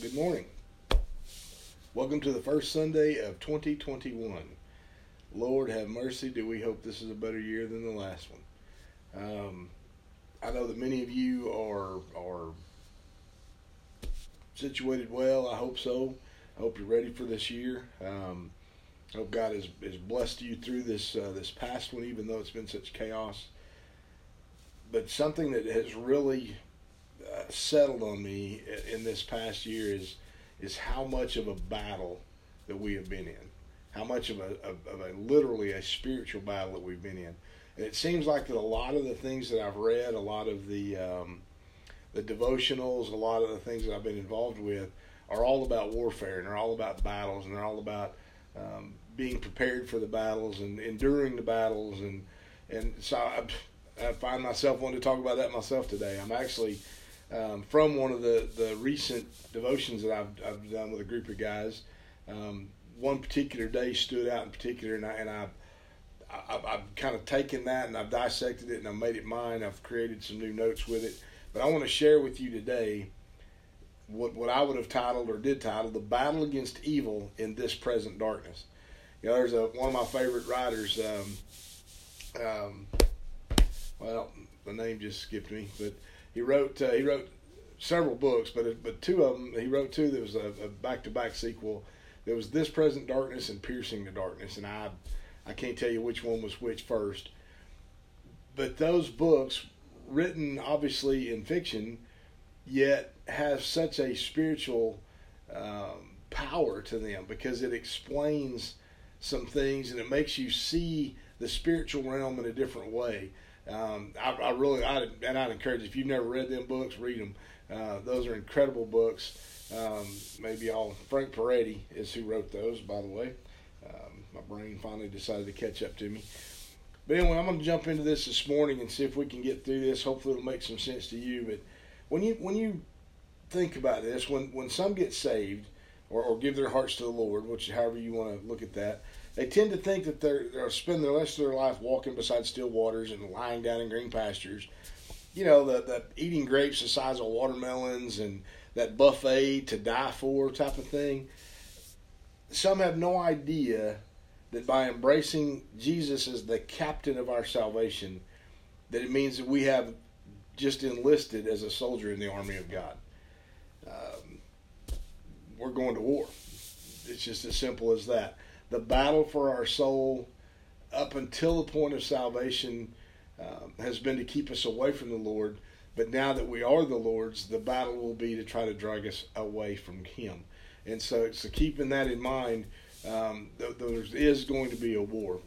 Good morning. Welcome to the first Sunday of 2021. Lord have mercy. Do we hope this is a better year than the last one? Um, I know that many of you are are situated well. I hope so. I hope you're ready for this year. Um, I hope God has, has blessed you through this uh, this past one, even though it's been such chaos. But something that has really settled on me in this past year is is how much of a battle that we have been in, how much of a of, of a literally a spiritual battle that we've been in. And it seems like that a lot of the things that I've read, a lot of the um, the devotionals, a lot of the things that I've been involved with, are all about warfare and they're all about battles and they're all about um, being prepared for the battles and enduring the battles and and so I, I find myself wanting to talk about that myself today. I'm actually um, from one of the, the recent devotions that I've, I've done with a group of guys. Um, one particular day stood out in particular, and I and I, I I've kind of taken that and I've dissected it and I've made it mine. I've created some new notes with it, but I want to share with you today what what I would have titled or did title the battle against evil in this present darkness. You know, there's a one of my favorite writers. Um, um, well, the name just skipped me, but he wrote uh, he wrote several books, but but two of them he wrote two that was a, a back-to-back sequel. There was This Present Darkness and Piercing the Darkness, and I I can't tell you which one was which first. But those books, written obviously in fiction, yet have such a spiritual um, power to them because it explains some things and it makes you see the spiritual realm in a different way. Um, I, I, really, I, and I'd encourage if you've never read them books, read them. Uh, those are incredible books. Um, maybe all Frank Peretti is who wrote those, by the way. Um, my brain finally decided to catch up to me. But anyway, I'm going to jump into this this morning and see if we can get through this. Hopefully, it'll make some sense to you. But when you when you think about this, when when some get saved or, or give their hearts to the Lord, which however you want to look at that, they tend to think that they're they'll spend the rest of their life walking beside still waters and lying down in green pastures. You know, the, the eating grapes the size of watermelons and that buffet to die for type of thing. Some have no idea that by embracing Jesus as the captain of our salvation, that it means that we have just enlisted as a soldier in the army of God. Um, we're going to war. It's just as simple as that the battle for our soul up until the point of salvation um, has been to keep us away from the Lord. But now that we are the Lord's, the battle will be to try to drag us away from Him. And so, so keeping that in mind, um, th- there is going to be a war.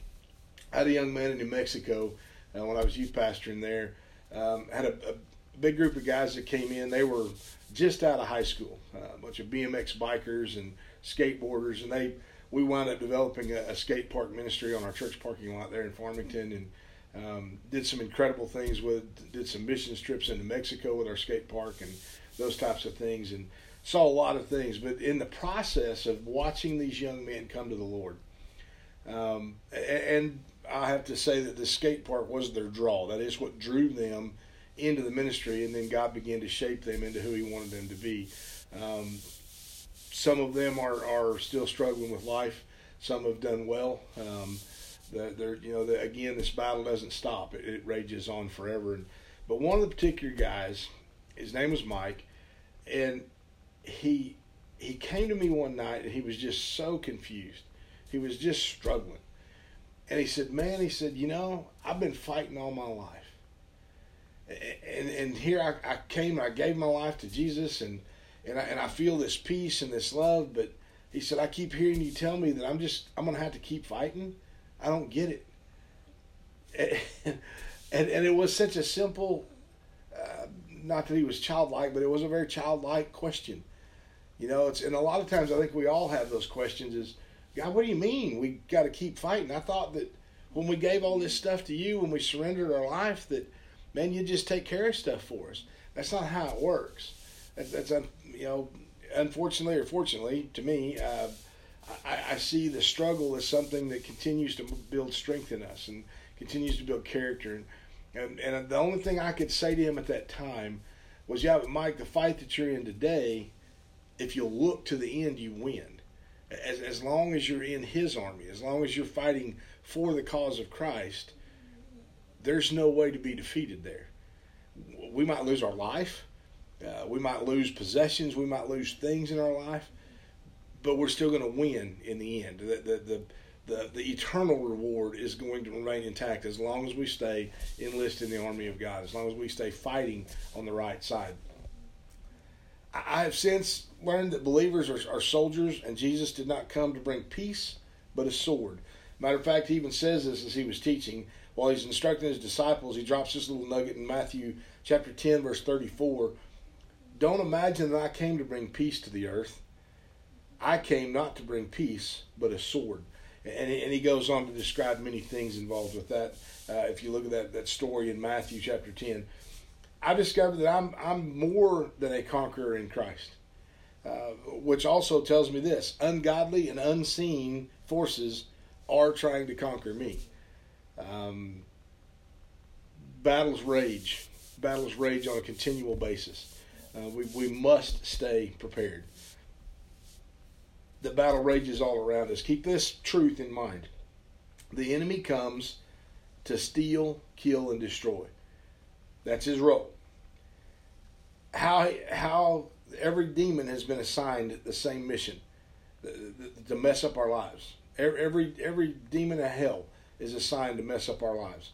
I had a young man in New Mexico uh, when I was youth pastoring there. Um, had a, a, big group of guys that came in. They were just out of high school, uh, a bunch of BMX bikers and skateboarders, and they we wound up developing a, a, skate park ministry on our church parking lot there in Farmington, and um, did some incredible things with did some missions trips into Mexico with our skate park and those types of things, and saw a lot of things. But in the process of watching these young men come to the Lord, um, and I have to say that the skate park was their draw. That is what drew them into the ministry, and then God began to shape them into who He wanted them to be. Um, some of them are, are still struggling with life. Some have done well. Um, they're, you know, the, again, this battle doesn't stop. It, it rages on forever. And, but one of the particular guys, his name was Mike, and he he came to me one night and he was just so confused. He was just struggling. And he said, "Man," he said, "You know, I've been fighting all my life, and and here I, I came. I gave my life to Jesus, and." And I, and I feel this peace and this love. But he said, I keep hearing you tell me that I'm just I'm gonna have to keep fighting. I don't get it. And and, and it was such a simple, uh, not that he was childlike, but it was a very childlike question. You know, it's and a lot of times I think we all have those questions. Is God, what do you mean we got to keep fighting? I thought that when we gave all this stuff to you, when we surrendered our life, that man, you just take care of stuff for us. That's not how it works. That's, that's you know, unfortunately or fortunately to me, uh, I, I, see the struggle as something that continues to build strength in us and continues to build character. And, and, and the only thing I could say to him at that time was, yeah, but Mike, the fight that you're in today, if you look to the end, you win. As, as long as you're in His army, as long as you're fighting for the cause of Christ, there's no way to be defeated there. We might lose our life, uh, we might lose possessions, we might lose things in our life, but we're still going to win in the end. The, the, the, the, the eternal reward is going to remain intact as long as we stay enlisted in the army of God, as long as we stay fighting on the right side. I have since learned that believers are, are soldiers, and Jesus did not come to bring peace, but a sword. Matter of fact, he even says this as he was teaching. While he's instructing his disciples, he drops this little nugget in Matthew chapter 10, verse 34. Don't imagine that I came to bring peace to the earth. I came not to bring peace, but a sword. And and he goes on to describe many things involved with that. Uh, if you look at that, that story in Matthew chapter 10, I discovered that I'm, I'm more than a conqueror in Christ, uh, which also tells me this ungodly and unseen forces are trying to conquer me. Um, battles rage. Battles rage on a continual basis. Uh, we, we must stay prepared the battle rages all around us. Keep this truth in mind. The enemy comes to steal, kill, and destroy. That's his role. How how every demon has been assigned the same mission to mess up our lives. Every every demon of hell is assigned to mess up our lives.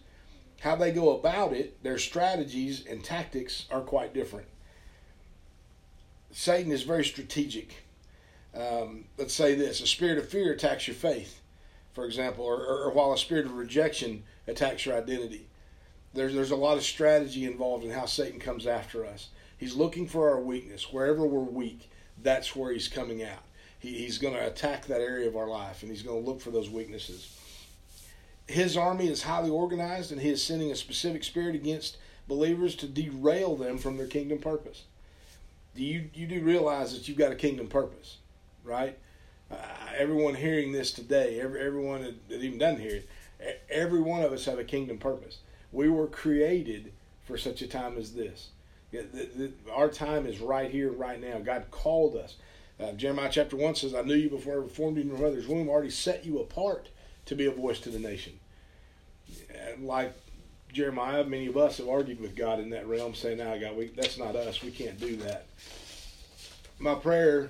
How they go about it, their strategies and tactics are quite different. Satan is very strategic um, let's say this a spirit of fear attacks your faith, for example, or, or, or, while a spirit of rejection attacks your identity. There's, there's a lot of strategy involved in how Satan comes after us. He's looking for our weakness. Wherever we're weak, that's where he's coming out. He, he's going to attack that area of our life, and he's going to look for those weaknesses. His army is highly organized, and he is sending a specific spirit against believers to derail them from their kingdom purpose. Do you, you do realize that you've got a kingdom purpose? right? Uh, everyone hearing this today, every, everyone that, even doesn't hear it, every one of us have a kingdom purpose. We were created for such a time as this. The, the, our time is right here, right now. God called us. Uh, Jeremiah chapter 1 says, I knew you before I formed you in your mother's womb, I already set you apart to be a voice to the nation. Like Jeremiah, many of us have argued with God in that realm, saying, "No, God, we, that's not us. We can't do that." My prayer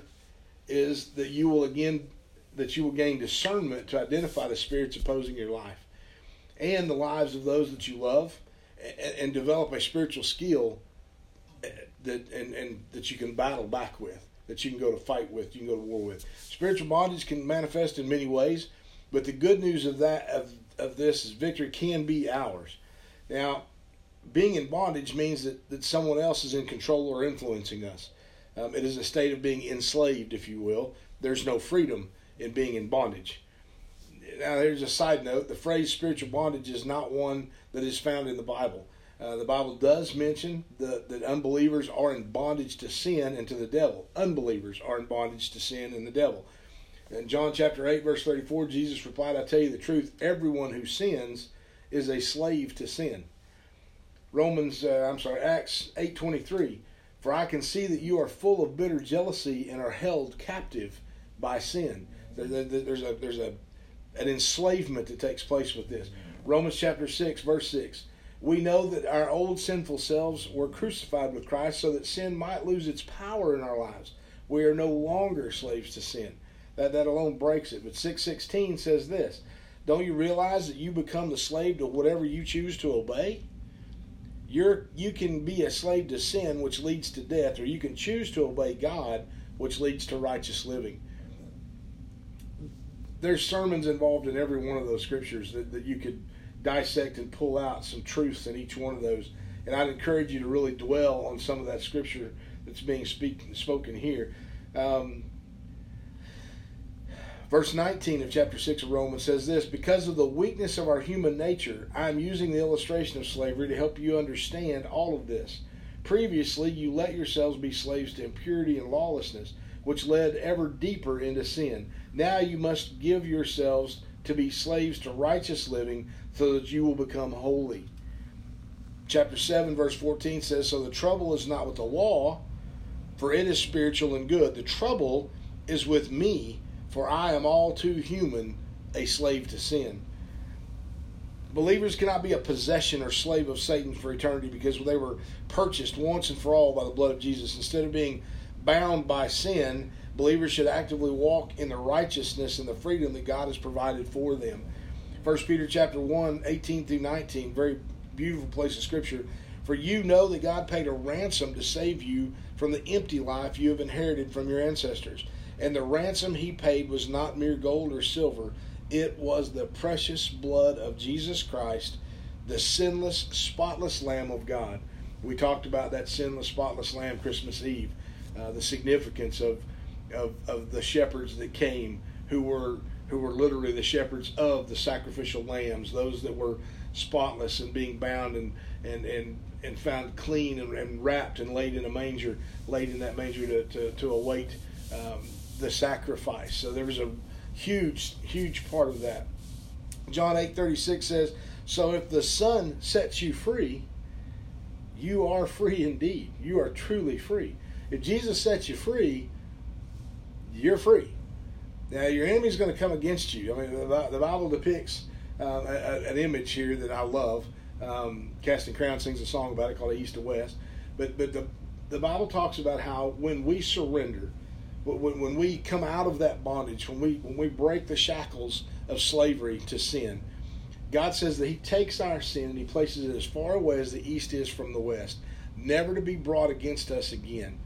is that you will again that you will gain discernment to identify the spirits opposing your life and the lives of those that you love and, and develop a spiritual skill eh, that and, and that you can battle back with that you can go to fight with you can go to war with spiritual bondage can manifest in many ways but the good news of that of, of this is victory can be ours now being in bondage means that, that someone else is in control or influencing us um, it is a state of being enslaved, if you will. There's no freedom in being in bondage. Now, there's a side note the phrase spiritual bondage is not one that is found in the Bible. Uh, the Bible does mention the, that unbelievers are in bondage to sin and to the devil. Unbelievers are in bondage to sin and the devil. In John chapter 8, verse 34, Jesus replied, I tell you the truth, everyone who sins is a slave to sin. Romans, uh, I'm sorry, Acts 8.23, for I can see that you are full of bitter jealousy and are held captive by sin. There's a there's a an enslavement that takes place with this. Romans chapter six, verse six. We know that our old sinful selves were crucified with Christ so that sin might lose its power in our lives. We are no longer slaves to sin. That that alone breaks it. But six sixteen says this. Don't you realize that you become the slave to whatever you choose to obey? you're you can be a slave to sin which leads to death or you can choose to obey god which leads to righteous living. There's sermons involved in every one of those scriptures that, that you could dissect and pull out some truths in each one of those. And i'd encourage you to really dwell on some of that scripture that's being speak, spoken here. Um, Verse 19 of chapter 6 of Romans says this Because of the weakness of our human nature, I am using the illustration of slavery to help you understand all of this. Previously, you let yourselves be slaves to impurity and lawlessness, which led ever deeper into sin. Now you must give yourselves to be slaves to righteous living so that you will become holy. Chapter 7, verse 14 says So the trouble is not with the law for it is spiritual and good. The trouble is with me, for I am all too human, a slave to sin. Believers cannot be a possession or slave of Satan for eternity because they were purchased once and for all by the blood of Jesus. Instead of being bound by sin, believers should actively walk in the righteousness and the freedom that God has provided for them. 1 Peter chapter 1, 18 through 19, very beautiful place of scripture. For you know that God paid a ransom to save you from the empty life you have inherited from your ancestors. And the ransom he paid was not mere gold or silver it was the precious blood of Jesus Christ, the sinless, spotless Lamb of God. We talked about that sinless, spotless Lamb Christmas Eve, uh, the significance of, of, of the shepherds that came, who were who were literally the shepherds of the sacrificial lambs, those that were spotless and being bound and and and, and found clean and, and wrapped and laid in a manger, laid in that manger to to, to await um, the sacrifice. So there was a huge, huge part of that. John 8 36 says, So if the Son sets you free, you are free indeed. You are truly free. If Jesus sets you free, you're free. Now, your enemy's going to come against you. I mean, the, Bible depicts uh, an image here that I love. Um, Casting Crown sings a song about it called East to West. But, but the, the Bible talks about how when we surrender, when, when we come out of that bondage, when we when we break the shackles of slavery to sin, God says that He takes our sin and He places it as far away as the east is from the west, never to be brought against us again.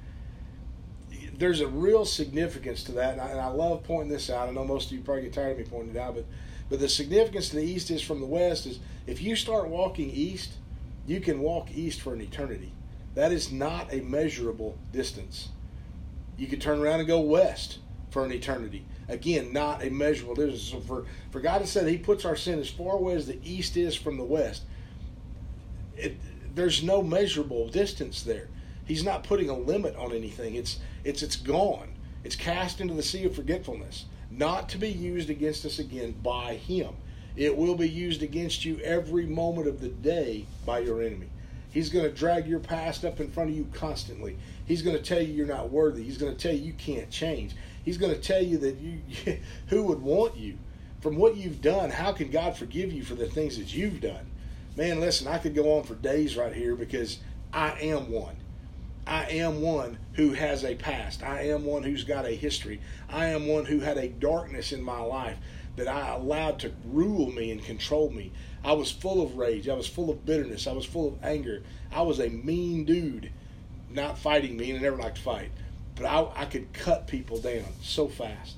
There's a real significance to that, and I, and I love pointing this out. I know most of you probably get tired of me pointing it out, but but the significance to the east is from the west is if you start walking east, you can walk east for an eternity. That is not a measurable distance. You could turn around and go west for an eternity. Again, not a measurable distance. So for, for God to say He puts our sin as far away as the east is from the west, it, there's no measurable distance there. He's not putting a limit on anything. It's it's it's gone. It's cast into the sea of forgetfulness, not to be used against us again by Him. It will be used against you every moment of the day by your enemy. He's going to drag your past up in front of you constantly. He's going to tell you you're not worthy. He's going to tell you you can't change. He's going to tell you that you who would want you from what you've done. How can God forgive you for the things that you've done? Man, listen, I could go on for days right here because I am one. I am one who has a past. I am one who's got a history. I am one who had a darkness in my life that I allowed to rule me and control me. I was full of rage. I was full of bitterness. I was full of anger. I was a mean dude, not fighting me, and I never liked to fight, but I, I could cut people down so fast.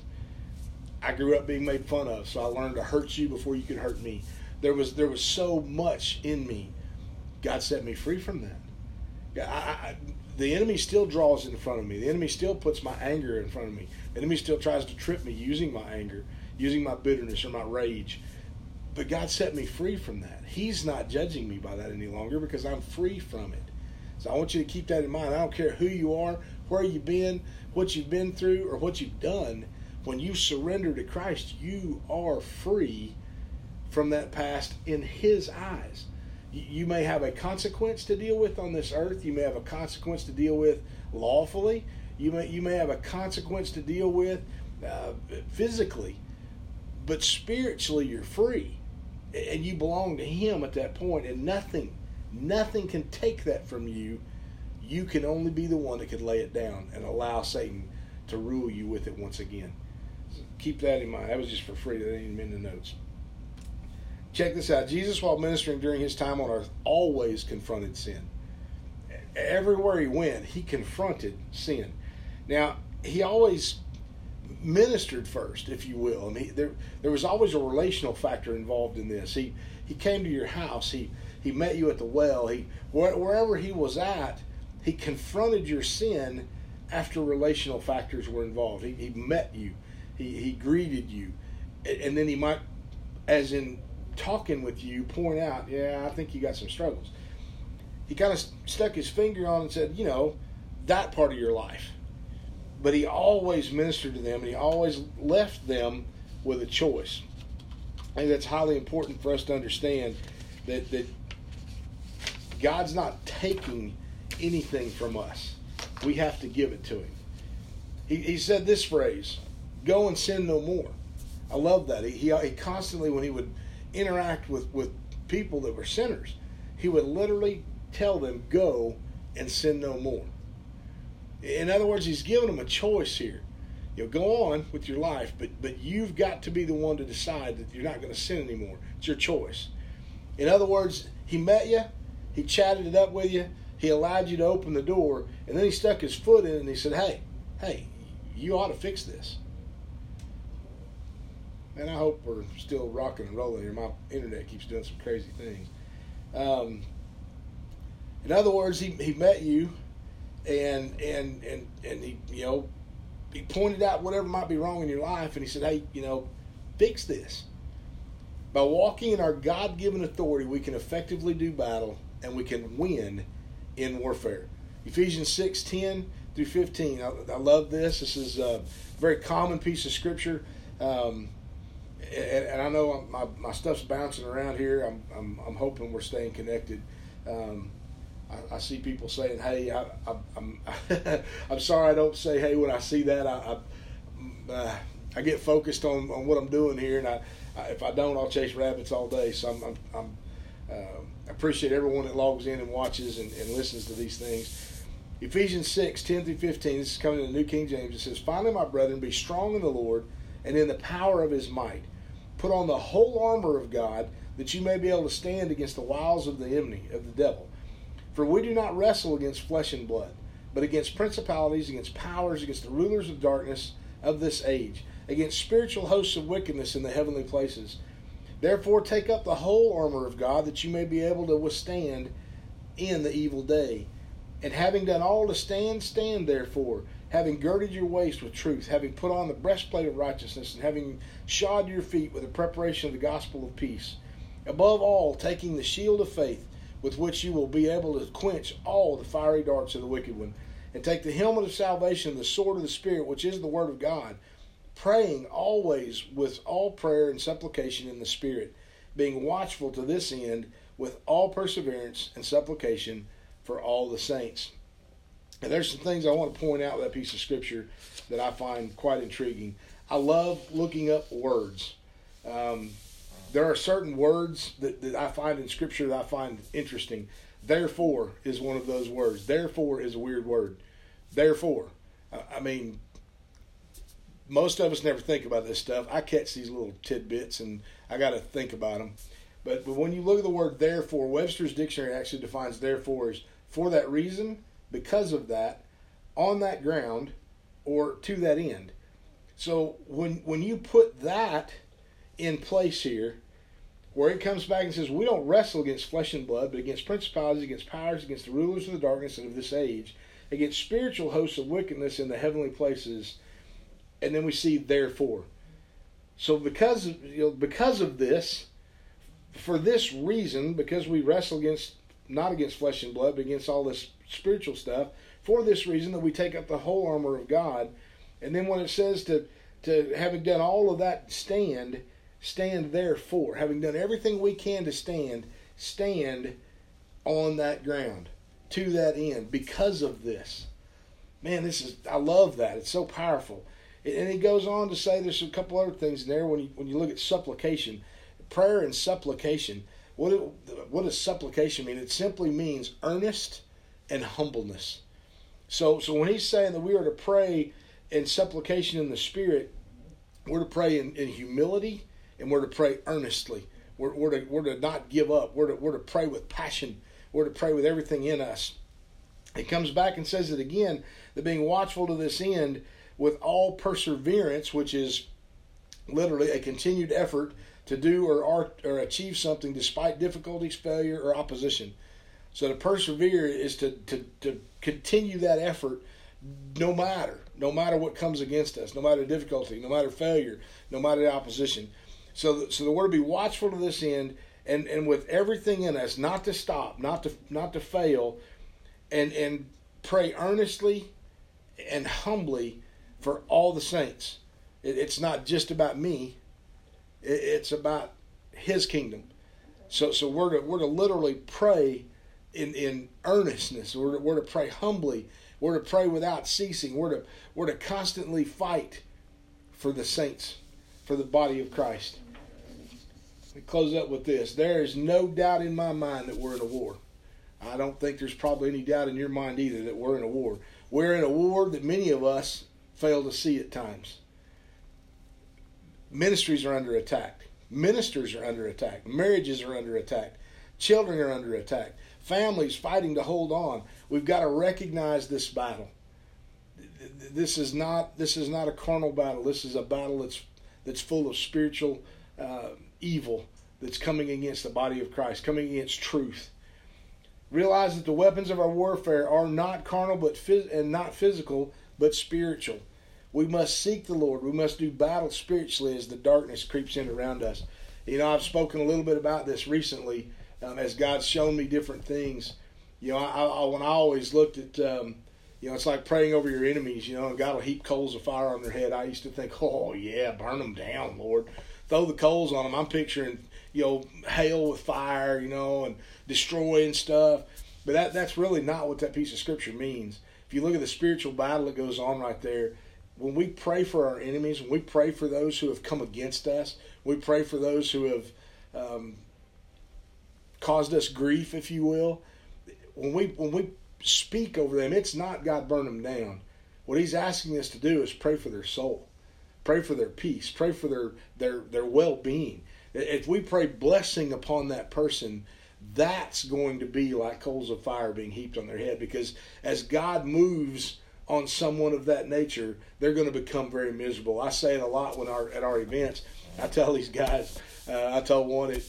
I grew up being made fun of, so I learned to hurt you before you could hurt me. There was there was so much in me. God set me free from that. I, I, the enemy still draws in front of me. The enemy still puts my anger in front of me. The enemy still tries to trip me using my anger, using my bitterness or my rage. But God set me free from that. He's not judging me by that any longer because I'm free from it. So I want you to keep that in mind. I don't care who you are, where you've been, what you've been through, or what you've done. When you surrender to Christ, you are free from that past in His eyes. You may have a consequence to deal with on this earth. You may have a consequence to deal with lawfully. You may you may have a consequence to deal with uh, physically, but spiritually you're free and you belong to him at that point and nothing nothing can take that from you. You can only be the one that can lay it down and allow satan to rule you with it once again. So keep that in mind. That was just for free. That ain't in the notes. Check this out. Jesus while ministering during his time on earth always confronted sin. Everywhere he went he confronted sin. Now he always ministered first, if you will. I mean, there there was always a relational factor involved in this. He he came to your house. He he met you at the well. He wherever he was at, he confronted your sin after relational factors were involved. He, he met you. He he greeted you, and then he might, as in talking with you, point out, yeah, I think you got some struggles. He kind of stuck his finger on and said, you know, that part of your life but he always ministered to them and he always left them with a choice. I think that's highly important for us to understand that, that God's not taking anything from us. we have to give it to him. He, he said this phrase, go and sin no more. I love that. He, he, he constantly, when he would interact with, with people that were sinners, he would literally tell them, go and sin no more. In other words, he's giving them a choice here. You know, go on with your life, but but you've got to be the one to decide that you're not going to sin anymore. It's your choice. In other words, he met you, he chatted it up with you, he allowed you to open the door, and then he stuck his foot in and he said, "Hey, hey, you ought to fix this." And I hope we're still rocking and rolling here. My internet keeps doing some crazy things. Um, in other words, he, he met you, and and and and he you know he pointed out whatever might be wrong in your life, and he said, "Hey, you know, fix this." By walking in our God given authority, we can effectively do battle and we can win in warfare. Ephesians 6 10 through 15. I, I love this. This is a very common piece of scripture. Um, and, and, I know my, my stuff's bouncing around here. I'm, I'm, I'm hoping we're staying connected. Um, I, I, see people saying, "Hey, I, am I'm, I'm sorry I don't say hey when I see that. I I, uh, I get focused on, on what I'm doing here, and I, if I don't, I'll chase rabbits all day. So I'm, I'm, I'm uh, I appreciate everyone that logs in and watches and, and, listens to these things. Ephesians 6, 10 through 15, this is coming in the New King James. It says, Finally, my brethren, be strong in the Lord and in the power of his might. Put on the whole armor of God that you may be able to stand against the wiles of the enemy, of the devil. For we do not wrestle against flesh and blood, but against principalities, against powers, against the rulers of darkness of this age against spiritual hosts of wickedness in the heavenly places. Therefore, take up the whole armor of God that you may be able to withstand in the evil day. And having done all to stand, stand therefore, having girded your waist with truth, having put on the breastplate of righteousness, and having shod your feet with the preparation of the gospel of peace. Above all, taking the shield of faith, with which you will be able to quench all the fiery darts of the wicked one. And take the helmet of salvation the sword of the Spirit, which is the word of God praying always with all prayer and supplication in the Spirit, being watchful to this end with all perseverance and supplication for all the saints. And there's some things I want to point out that piece of scripture that I find quite intriguing. I love looking up words. Um, there are certain words that, that I find in scripture that I find interesting. Therefore is one of those words. Therefore is a weird word. Therefore. I mean, most of us never think about this stuff. I catch these little tidbits and I got to think about them. But, but when you look at the word therefore, Webster's dictionary actually defines therefore as for that reason, because of that, on that ground, or to that end. So when when you put that in place here, where it comes back and says, We don't wrestle against flesh and blood, but against principalities, against powers, against the rulers of the darkness and of this age, against spiritual hosts of wickedness in the heavenly places and then we see therefore. So because of, you know, because of this, for this reason, because we wrestle against not against flesh and blood, but against all this spiritual stuff, for this reason that we take up the whole armor of God, and then when it says to to having done all of that stand, stand therefore, having done everything we can to stand, stand on that ground to that end because of this. Man, this is I love that. It's so powerful. And he goes on to say there's a couple other things in there when you when you look at supplication, prayer and supplication. What it, what does supplication mean? It simply means earnest and humbleness. So so when he's saying that we are to pray in supplication in the spirit, we're to pray in, in humility and we're to pray earnestly. We're, we're, to, we're to not give up. We're to, we're to pray with passion. We're to pray with everything in us. It comes back and says it again that being watchful to this end with all perseverance, which is literally a continued effort to do or, art, or achieve something despite difficulties, failure, or opposition. So to persevere is to, to, to continue that effort no matter, no matter what comes against us, no matter difficulty, no matter failure, no matter the opposition. So, so the word be watchful to this end and, and with everything in us, not to stop, not to not to fail, and and pray earnestly and humbly for all the saints. It, it's not just about me. It, it's about His kingdom. So, so we're to we're to literally pray in in earnestness. We're to, we're to pray humbly We're to pray without ceasing. We're to we're to constantly fight for the saints, for the body of Christ. We close up with this. There is no doubt in my mind that we're in a war. I don't think there's probably any doubt in your mind either that we're in a war. We're in a war that many of us fail to see at times. Ministries are under attack. Ministers are under attack. Marriages are under attack. Children are under attack. Families fighting to hold on. We've got to recognize this battle. This is not this is not a carnal battle. This is a battle that's that's full of spiritual uh, evil that's coming against the body of Christ, coming against truth. Realize that the weapons of our warfare are not carnal, but phys- and not physical, but spiritual. We must seek the Lord. We must do battle spiritually as the darkness creeps in around us. You know, I've spoken a little bit about this recently um, as God's shown me different things. You know, I, I, when I always looked at, um, you know, it's like praying over your enemies. You know, and God will heap coals of fire on their head. I used to think, oh yeah, burn them down, Lord. Throw the coals on them. I'm picturing, you know, hail with fire, you know, and destroying stuff. But that that's really not what that piece of scripture means. You look at the spiritual battle that goes on right there, when we pray for our enemies, when we pray for those who have come against us, we pray for those who have um, caused us grief, if you will. When we when we speak over them, it's not God burn them down. What He's asking us to do is pray for their soul, pray for their peace, pray for their their their well being. If we pray blessing upon that person, that's going to be like coals of fire being heaped on their head because as God moves on someone of that nature, they're going to become very miserable. I say it a lot when our at our events. I tell these guys. Uh, I told one at,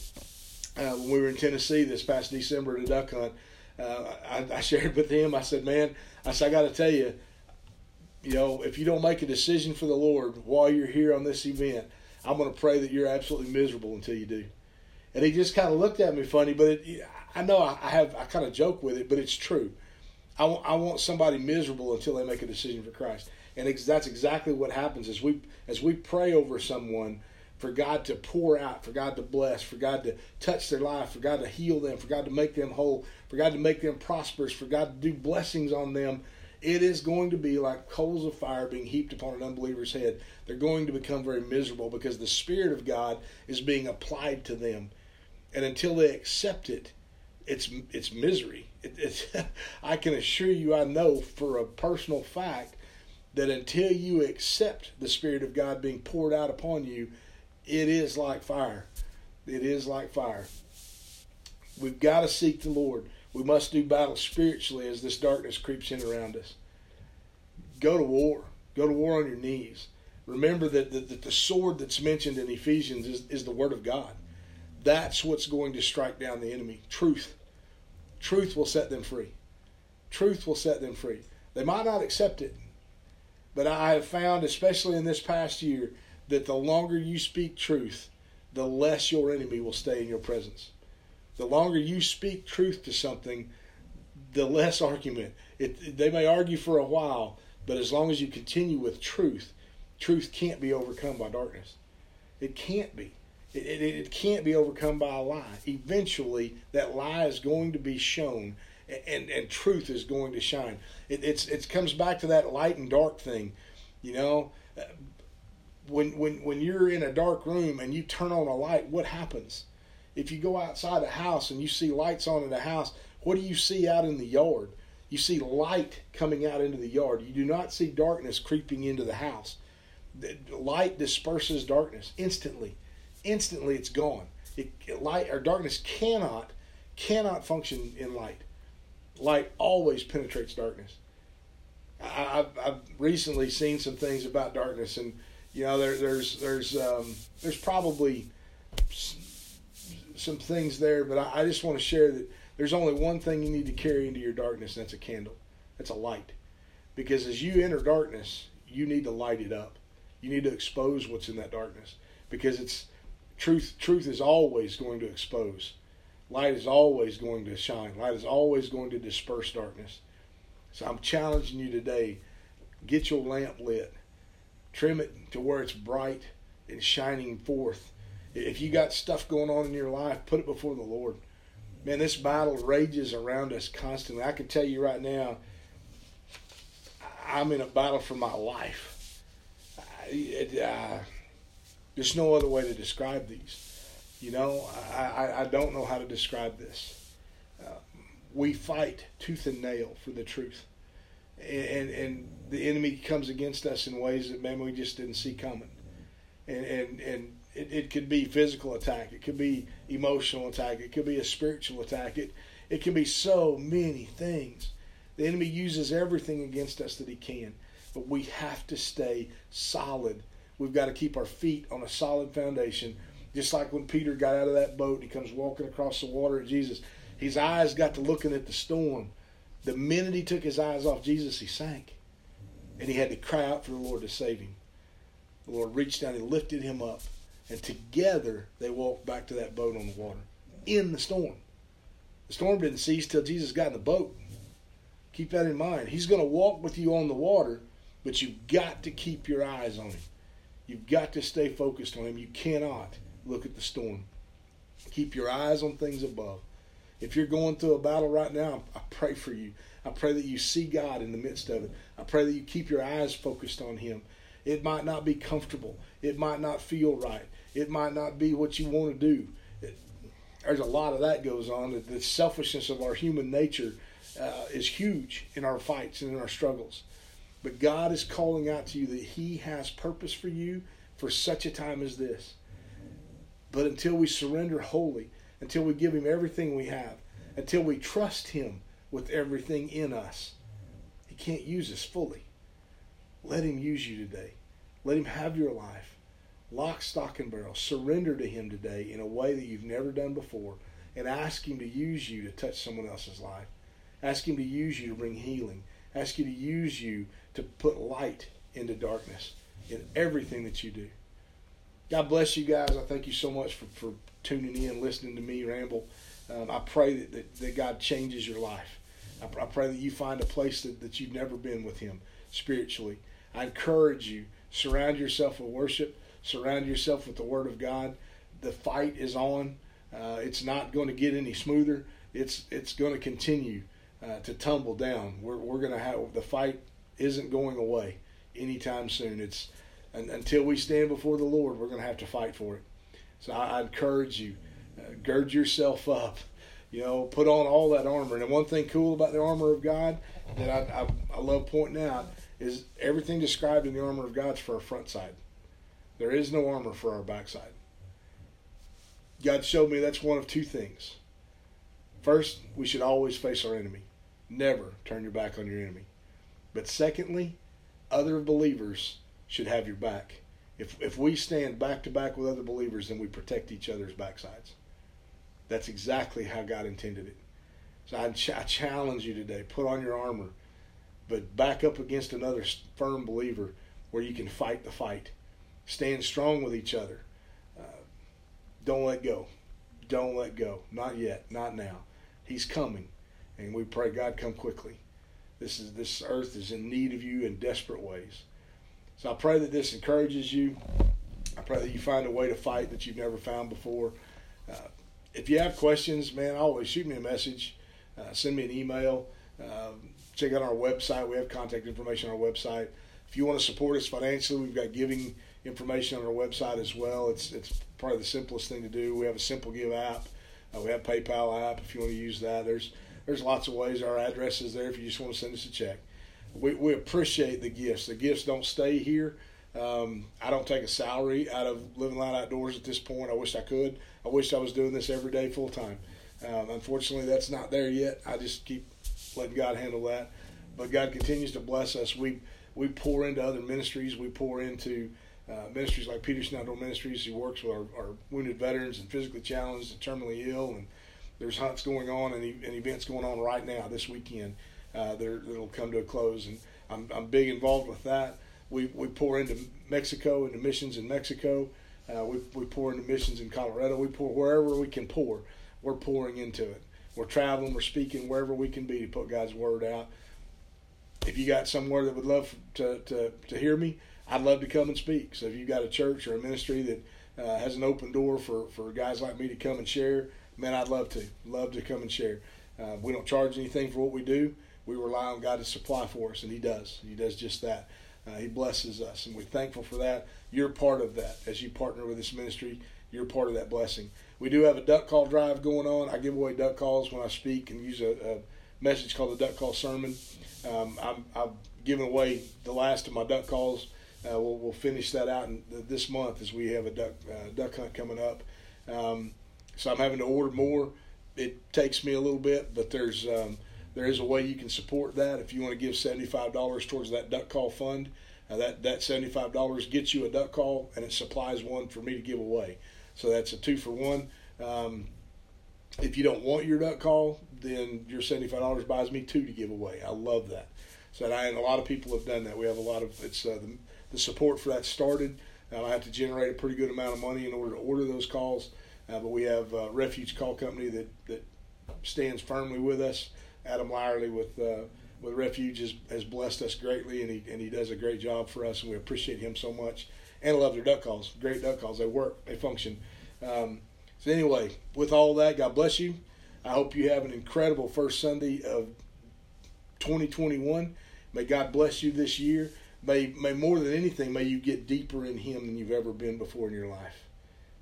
uh, when we were in Tennessee this past December at a duck hunt. Uh, I, I, shared with him. I said, "Man, I said I got to tell you, you know, if you don't make a decision for the Lord while you're here on this event, I'm going to pray that you're absolutely miserable until you do." And he just kind of looked at me funny, but it, I know I, have I kind of joke with it, but it's true. I want somebody miserable until they make a decision for Christ. And ex- that's exactly what happens as we as we pray over someone for God to pour out, for God to bless, for God to touch their life, for God to heal them, for God to make them whole, for God to make them prosperous, for God to do blessings on them. It is going to be like coals of fire being heaped upon an unbeliever's head. They're going to become very miserable because the Spirit of God is being applied to them. And until they accept it, it's it's misery. It, it's I can assure you, I know for a personal fact that until you accept the Spirit of God being poured out upon you, it is like fire. It is like fire. We've got to seek the Lord. We must do battle spiritually as this darkness creeps in around us. Go to war. Go to war on your knees. Remember that the, that the sword that's mentioned in Ephesians is, is the Word of God. That's what's going to strike down the enemy. Truth. Truth will set them free. Truth will set them free. They might not accept it, but I have found, especially in this past year, that the longer you speak truth, the less your enemy will stay in your presence. The longer you speak truth to something, the less argument. It, they may argue for a while, but as long as you continue with truth, truth can't be overcome by darkness. It can't be. It, it, it, can't be overcome by a lie. Eventually, that lie is going to be shown, and, and truth is going to shine. It, it's it comes back to that light and dark thing, you know. Uh, when when when you're in a dark room and you turn on a light, what happens? If you go outside a house and you see lights on in the house, what do you see out in the yard? You see light coming out into the yard. You do not see darkness creeping into the house. Light disperses darkness instantly instantly it's gone. It, light or darkness cannot cannot function in light. Light always penetrates darkness. I, have I've recently seen some things about darkness, and you know there, there's there's um, there's probably some things there, but I, I just want to share that there's only one thing you need to carry into your darkness, and that's a candle. That's a light, because as you enter darkness, you need to light it up. You need to expose what's in that darkness, because it's truth truth is always going to expose. Light is always going to shine. Light is always going to disperse darkness. So i'm challenging you today get your lamp lit. Trim it to where it's bright and shining forth. If you got stuff going on in your life put it before the lord. Man this battle rages around us constantly. I can tell you right now I'm in a battle for my life. It, uh, there's no other way to describe these. You know, I, I, don't know how to describe this. Uh, we fight tooth and nail for the truth. And, and the enemy comes against us in ways that, man, we just didn't see coming. And, and, and it, it could be physical attack. It could be emotional attack. It could be a spiritual attack. It, it can be so many things. The enemy uses everything against us that he can. But we have to stay solid. We've got to keep our feet on a solid foundation just like when Peter got out of that boat and he comes walking across the water at Jesus, his eyes got to looking at the storm. The minute he took his eyes off Jesus, he sank. And he had to cry out for the Lord to save him. The Lord reached down and lifted him up. And together they walked back to that boat on the water in the storm. The storm didn't cease till Jesus got in the boat. Keep that in mind. He's going to walk with you on the water, but you've got to keep your eyes on him. You've got to stay focused on him. You cannot look at the storm. Keep your eyes on things above. If you're going through a battle right now, I pray for you. I pray that you see God in the midst of it. I pray that you keep your eyes focused on Him. It might not be comfortable. It might not feel right. It might not be what you want to do. It, there's a lot of that goes on. The selfishness of our human nature uh, is huge in our fights and in our struggles. But God is calling out to you that He has purpose for you for such a time as this. But until we surrender wholly, until we give Him everything we have, until we trust Him with everything in us, He can't use us fully. Let Him use you today. Let Him have your life. Lock, stock, and barrel. Surrender to Him today in a way that you've never done before and ask Him to use you to touch someone else's life. Ask Him to use you to bring healing. Ask you to use you to put light into darkness in everything that you do. God bless you guys. I thank you so much for, for tuning in, listening to me ramble. Um, I pray that, that, that, God changes your life. I, I, pray that you find a place that, that you've never been with Him spiritually. I encourage you, surround yourself with worship, surround yourself with the Word of God. The fight is on. Uh, it's not going to get any smoother. It's it's going to continue uh, to tumble down. We're we're going to have the fight isn't going away anytime soon. It's and until we stand before the Lord, we're going to have to fight for it. So I, I encourage you, uh, gird yourself up. You know, put on all that armor. And one thing cool about the armor of God that I, I, I love pointing out is everything described in the armor of God is for our front side. There is no armor for our backside. God showed me that's one of two things. First, we should always face our enemy. Never turn your back on your enemy. But secondly, other believers should have your back. If, if we stand back to back with other believers, then we protect each other's backsides. That's exactly how God intended it. So I, ch- I challenge you today put on your armor, but back up against another firm believer where you can fight the fight. Stand strong with each other. Uh, don't let go. Don't let go. Not yet. Not now. He's coming, and we pray God come quickly. This is this earth is in need of you in desperate ways. So I pray that this encourages you. I pray that you find a way to fight that you've never found before. Uh, if you have questions, man, always shoot me a message, uh, send me an email, uh, check out our website. We have contact information on our website. If you want to support us financially, we've got giving information on our website as well. It's it's probably the simplest thing to do. We have a simple give app. Uh, we have PayPal app if you want to use that. There's there's lots of ways. Our address is there if you just want to send us a check we, we appreciate the gifts. The gifts don't stay here. Um, I don't take a salary out of Living Light Outdoors at this point. I wish I could. I wish I was doing this every day full time. Um, unfortunately, that's not there yet. I just keep letting God handle that. But God continues to bless us. We we pour into other ministries. We pour into uh, ministries like Peterson Outdoor Ministries, who works with our, our, wounded veterans and physically challenged and terminally ill. And there's hunts going on and, and events going on right now this weekend uh, that'll come to a close. And I'm, I'm big involved with that. We, we pour into Mexico, into missions in Mexico. Uh, we, we pour into missions in Colorado. We pour wherever we can pour. We're pouring into it. We're traveling. We're speaking wherever we can be to put God's word out. If you got somewhere that would love to, to, to hear me, I'd love to come and speak. So if you've got a church or a ministry that uh, has an open door for, for guys like me to come and share, man, I'd love to. Love to come and share. Uh, we don't charge anything for what we do we rely on God to supply for us, and He does. He does just that. Uh, he blesses us, and we're thankful for that. You're part of that as you partner with this ministry. You're part of that blessing. We do have a duck call drive going on. I give away duck calls when I speak and use a, a message called the Duck Call Sermon. Um, I'm, I've given away the last of my duck calls. Uh, we'll, we'll, finish that out in, this month as we have a duck uh, duck hunt coming up. Um, so I'm having to order more. It takes me a little bit, but there's um, there is a way you can support that if you want to give $75 towards that duck call fund. Uh, that that $75 gets you a duck call and it supplies one for me to give away. So that's a two for one. Um, if you don't want your duck call, then your $75 buys me two to give away. I love that. So and, I, and a lot of people have done that. We have a lot of it's uh, the, the support for that started. And I have to generate a pretty good amount of money in order to order those calls. Uh, but we have a Refuge Call Company that, that stands firmly with us. Adam Lyerly with uh, with Refuge has, has blessed us greatly, and he and he does a great job for us, and we appreciate him so much. And I love their duck calls, great duck calls. They work, they function. Um, so anyway, with all that, God bless you. I hope you have an incredible first Sunday of 2021. May God bless you this year. May, may more than anything, may you get deeper in Him than you've ever been before in your life.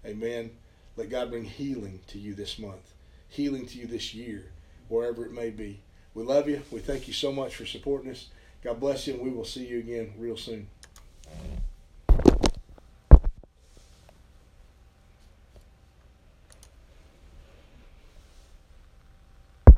Amen. Let God bring healing to you this month, healing to you this year wherever it may be. We love you. We thank you so much for supporting us. God bless you, and we will see you again real soon.